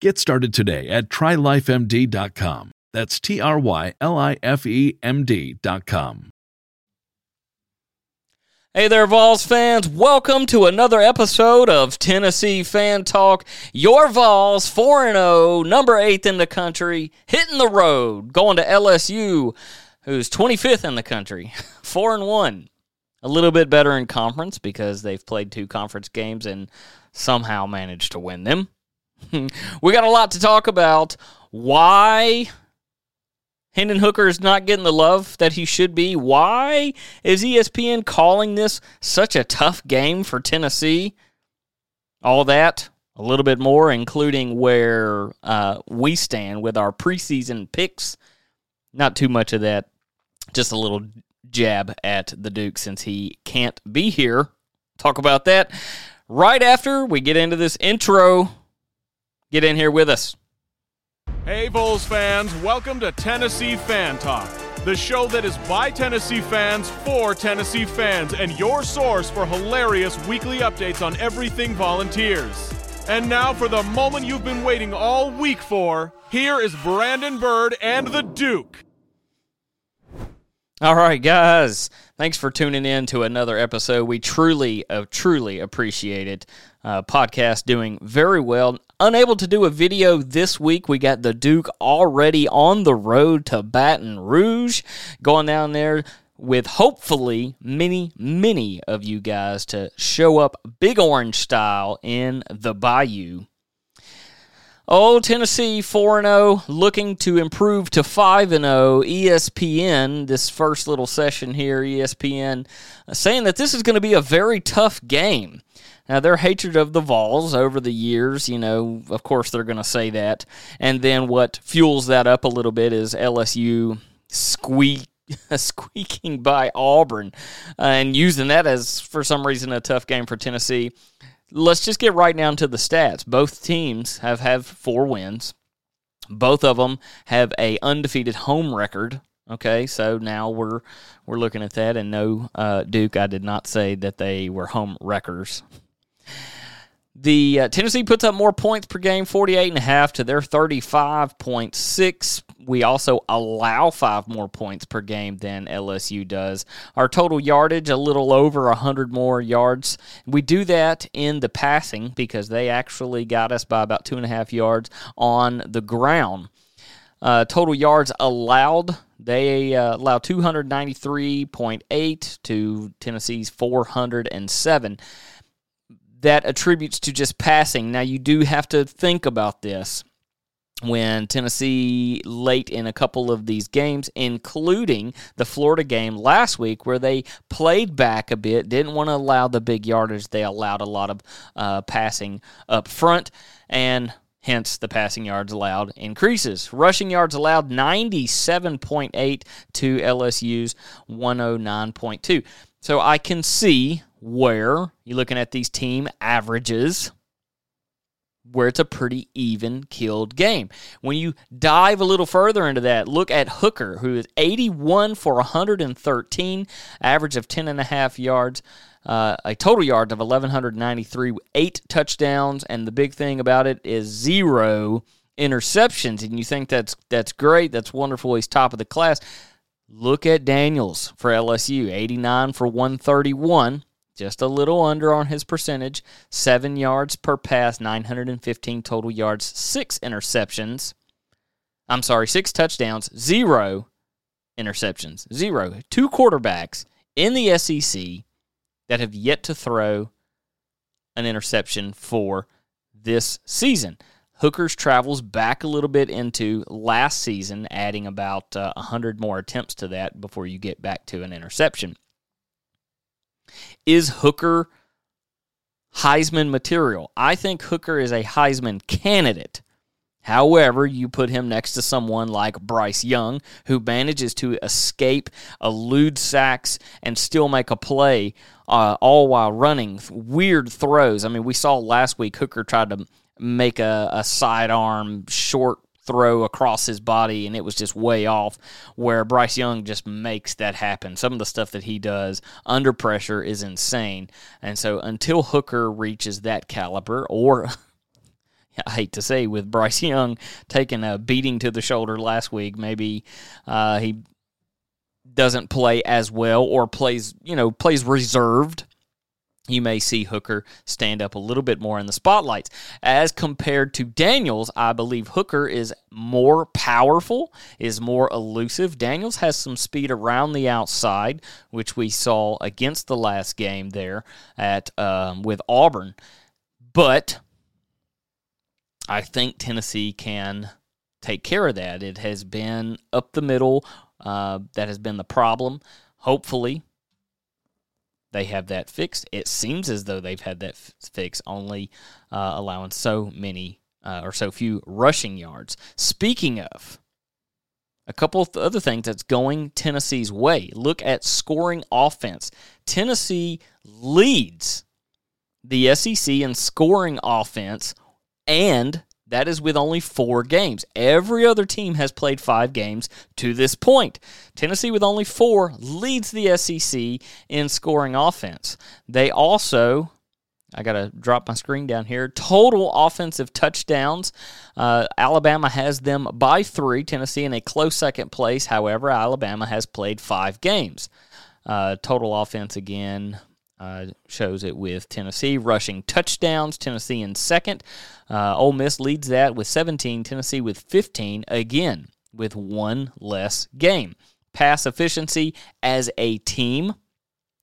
Get started today at trylifemd.com. That's T R Y L I F E M D.com. Hey there, Vols fans. Welcome to another episode of Tennessee Fan Talk. Your Vols 4 0, number 8th in the country, hitting the road, going to LSU, who's 25th in the country, 4 and 1. A little bit better in conference because they've played two conference games and somehow managed to win them. we got a lot to talk about. Why Hendon Hooker is not getting the love that he should be. Why is ESPN calling this such a tough game for Tennessee? All that, a little bit more, including where uh, we stand with our preseason picks. Not too much of that, just a little jab at the Duke since he can't be here. Talk about that right after we get into this intro. Get in here with us. Hey, Vols fans, welcome to Tennessee Fan Talk, the show that is by Tennessee fans for Tennessee fans and your source for hilarious weekly updates on everything volunteers. And now, for the moment you've been waiting all week for, here is Brandon Bird and the Duke. All right, guys. Thanks for tuning in to another episode. We truly, uh, truly appreciate it. Uh, podcast doing very well. Unable to do a video this week. We got the Duke already on the road to Baton Rouge, going down there with hopefully many, many of you guys to show up Big Orange style in the Bayou. Oh, Tennessee 4 0, looking to improve to 5 0. ESPN, this first little session here, ESPN, uh, saying that this is going to be a very tough game. Now, their hatred of the Vols over the years, you know, of course they're going to say that. And then what fuels that up a little bit is LSU squeak. squeaking by Auburn uh, and using that as, for some reason, a tough game for Tennessee let's just get right down to the stats. Both teams have have four wins. Both of them have a undefeated home record. Okay, so now we're we're looking at that, and no, uh, Duke, I did not say that they were home wreckers. The uh, Tennessee puts up more points per game, 48 and a half to their 35.6. We also allow five more points per game than LSU does. Our total yardage, a little over 100 more yards. We do that in the passing because they actually got us by about two and a half yards on the ground. Uh, total yards allowed, they uh, allow 293.8 to Tennessee's 407 that attributes to just passing. Now, you do have to think about this. When Tennessee late in a couple of these games, including the Florida game last week, where they played back a bit, didn't want to allow the big yardage. They allowed a lot of uh, passing up front, and hence the passing yards allowed increases. Rushing yards allowed 97.8 to LSU's 109.2. So I can see where you're looking at these team averages where it's a pretty even killed game. When you dive a little further into that, look at Hooker, who is 81 for 113, average of 10 and a half yards, uh, a total yards of 1,193, eight touchdowns, and the big thing about it is zero interceptions. And you think that's that's great, that's wonderful. He's top of the class. Look at Daniels for LSU, 89 for 131 just a little under on his percentage. Seven yards per pass, 915 total yards, six interceptions. I'm sorry, six touchdowns, zero interceptions. Zero. Two quarterbacks in the SEC that have yet to throw an interception for this season. Hooker's travels back a little bit into last season, adding about uh, 100 more attempts to that before you get back to an interception. Is Hooker Heisman material? I think Hooker is a Heisman candidate. However, you put him next to someone like Bryce Young, who manages to escape, elude sacks, and still make a play, uh, all while running weird throws. I mean, we saw last week Hooker tried to make a, a sidearm short throw across his body and it was just way off where Bryce Young just makes that happen. Some of the stuff that he does under pressure is insane. And so until Hooker reaches that caliber or I hate to say with Bryce Young taking a beating to the shoulder last week, maybe uh, he doesn't play as well or plays, you know, plays reserved you may see Hooker stand up a little bit more in the spotlights. As compared to Daniels, I believe Hooker is more powerful, is more elusive. Daniels has some speed around the outside, which we saw against the last game there at um, with Auburn. But I think Tennessee can take care of that. It has been up the middle uh, that has been the problem. Hopefully, they have that fixed. It seems as though they've had that f- fixed, only uh, allowing so many uh, or so few rushing yards. Speaking of, a couple of other things that's going Tennessee's way. Look at scoring offense. Tennessee leads the SEC in scoring offense and that is with only four games. Every other team has played five games to this point. Tennessee, with only four, leads the SEC in scoring offense. They also, I got to drop my screen down here, total offensive touchdowns. Uh, Alabama has them by three. Tennessee in a close second place. However, Alabama has played five games. Uh, total offense again uh, shows it with Tennessee rushing touchdowns. Tennessee in second. Uh, Ole Miss leads that with 17. Tennessee with 15. Again, with one less game. Pass efficiency as a team.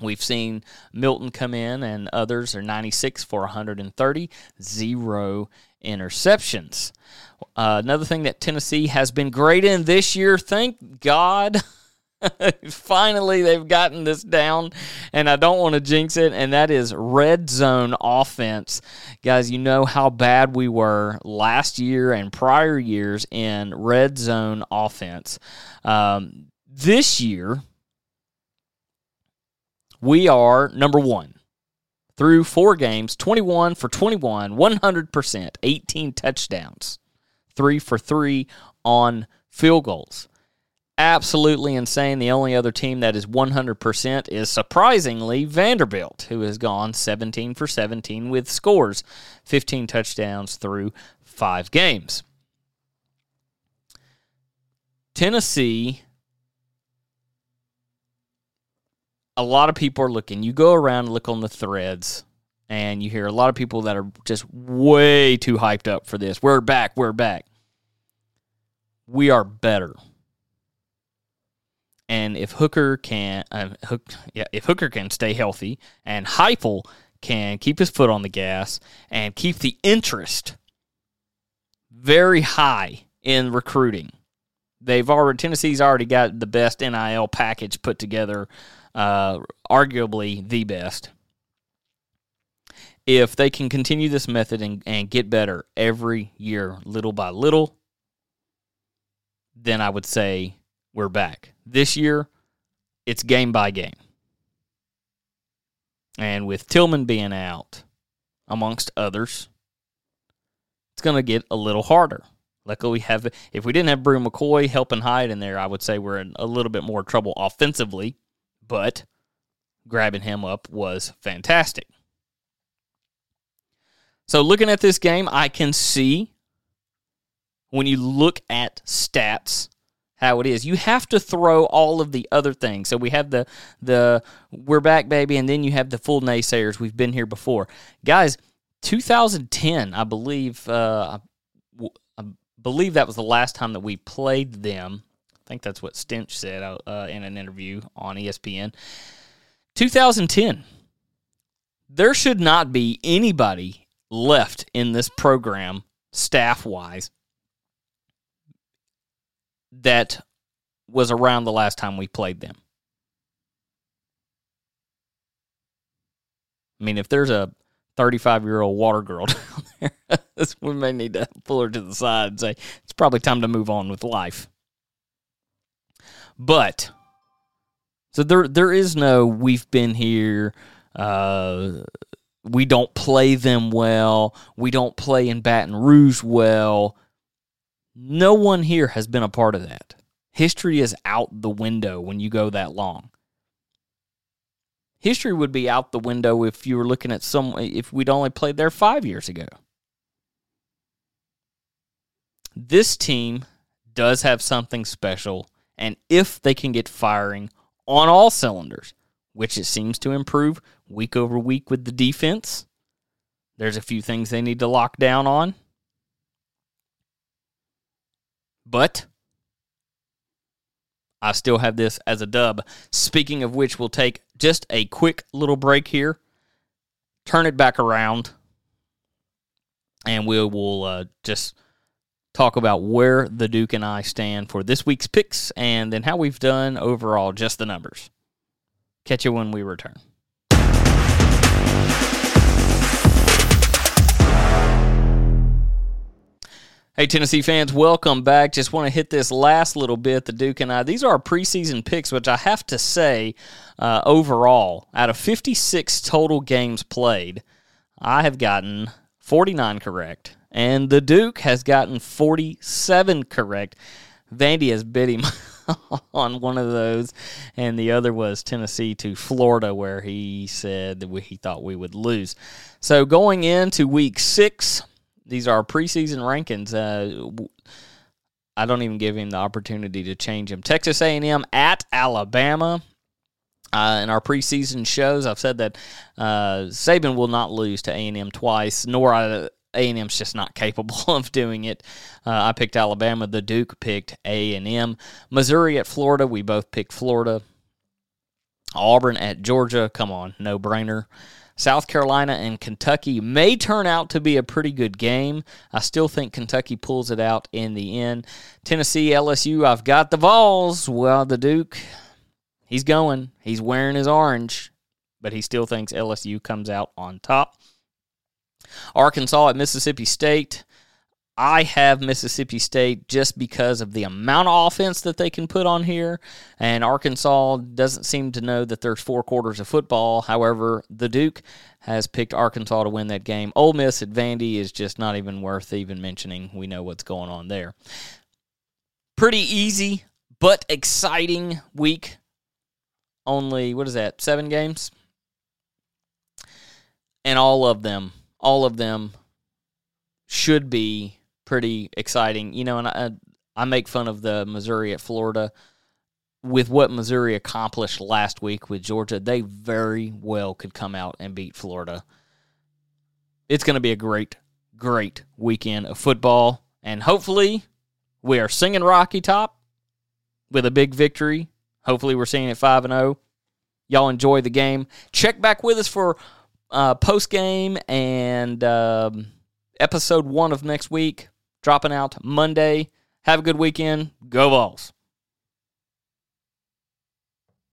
We've seen Milton come in and others are 96 for 130, zero interceptions. Uh, another thing that Tennessee has been great in this year, thank God. Finally, they've gotten this down, and I don't want to jinx it, and that is red zone offense. Guys, you know how bad we were last year and prior years in red zone offense. Um, this year, we are number one through four games 21 for 21, 100%, 18 touchdowns, three for three on field goals absolutely insane. The only other team that is 100% is surprisingly Vanderbilt, who has gone 17 for 17 with scores, 15 touchdowns through five games. Tennessee, a lot of people are looking. You go around look on the threads, and you hear a lot of people that are just way too hyped up for this. We're back. We're back. We are better. And if Hooker can, uh, Hook, yeah, if Hooker can stay healthy and Heupel can keep his foot on the gas and keep the interest very high in recruiting. They've already Tennessee's already got the best NIL package put together, uh, arguably the best. If they can continue this method and, and get better every year, little by little, then I would say we're back. This year, it's game by game. And with Tillman being out, amongst others, it's going to get a little harder. Luckily, we have if we didn't have Bru McCoy helping hide in there, I would say we're in a little bit more trouble offensively. But grabbing him up was fantastic. So looking at this game, I can see when you look at stats how it is. You have to throw all of the other things. So we have the the we're back baby and then you have the full naysayers. We've been here before. Guys, 2010, I believe uh, I believe that was the last time that we played them. I think that's what Stinch said uh, uh in an interview on ESPN. 2010. There should not be anybody left in this program, staff wise, that was around the last time we played them. I mean, if there's a 35 year old water girl down there, we may need to pull her to the side and say, it's probably time to move on with life. But, so there, there is no, we've been here, uh, we don't play them well, we don't play in Baton Rouge well. No one here has been a part of that. History is out the window when you go that long. History would be out the window if you were looking at some if we'd only played there 5 years ago. This team does have something special and if they can get firing on all cylinders, which it seems to improve week over week with the defense, there's a few things they need to lock down on. But I still have this as a dub. Speaking of which, we'll take just a quick little break here, turn it back around, and we will uh, just talk about where the Duke and I stand for this week's picks and then how we've done overall, just the numbers. Catch you when we return. Hey, Tennessee fans, welcome back. Just want to hit this last little bit, the Duke and I. These are our preseason picks, which I have to say, uh, overall, out of 56 total games played, I have gotten 49 correct, and the Duke has gotten 47 correct. Vandy has bit him on one of those, and the other was Tennessee to Florida, where he said that we, he thought we would lose. So going into week six, these are preseason rankings. Uh, I don't even give him the opportunity to change them. Texas A&M at Alabama. Uh, in our preseason shows, I've said that uh, Saban will not lose to A&M twice, nor uh, A&M's just not capable of doing it. Uh, I picked Alabama. The Duke picked A&M. Missouri at Florida. We both picked Florida. Auburn at Georgia. Come on, no brainer. South Carolina and Kentucky may turn out to be a pretty good game. I still think Kentucky pulls it out in the end. Tennessee, LSU, I've got the Vols. Well, the Duke, he's going. He's wearing his orange, but he still thinks LSU comes out on top. Arkansas at Mississippi State. I have Mississippi State just because of the amount of offense that they can put on here. And Arkansas doesn't seem to know that there's four quarters of football. However, the Duke has picked Arkansas to win that game. Ole Miss at Vandy is just not even worth even mentioning. We know what's going on there. Pretty easy, but exciting week. Only, what is that, seven games? And all of them, all of them should be pretty exciting. You know, and I, I make fun of the Missouri at Florida with what Missouri accomplished last week with Georgia. They very well could come out and beat Florida. It's going to be a great, great weekend of football, and hopefully, we are singing Rocky Top with a big victory. Hopefully, we're seeing it five and zero. Oh. Y'all enjoy the game. Check back with us for uh, post game and um, episode one of next week dropping out Monday. Have a good weekend. Go Vols.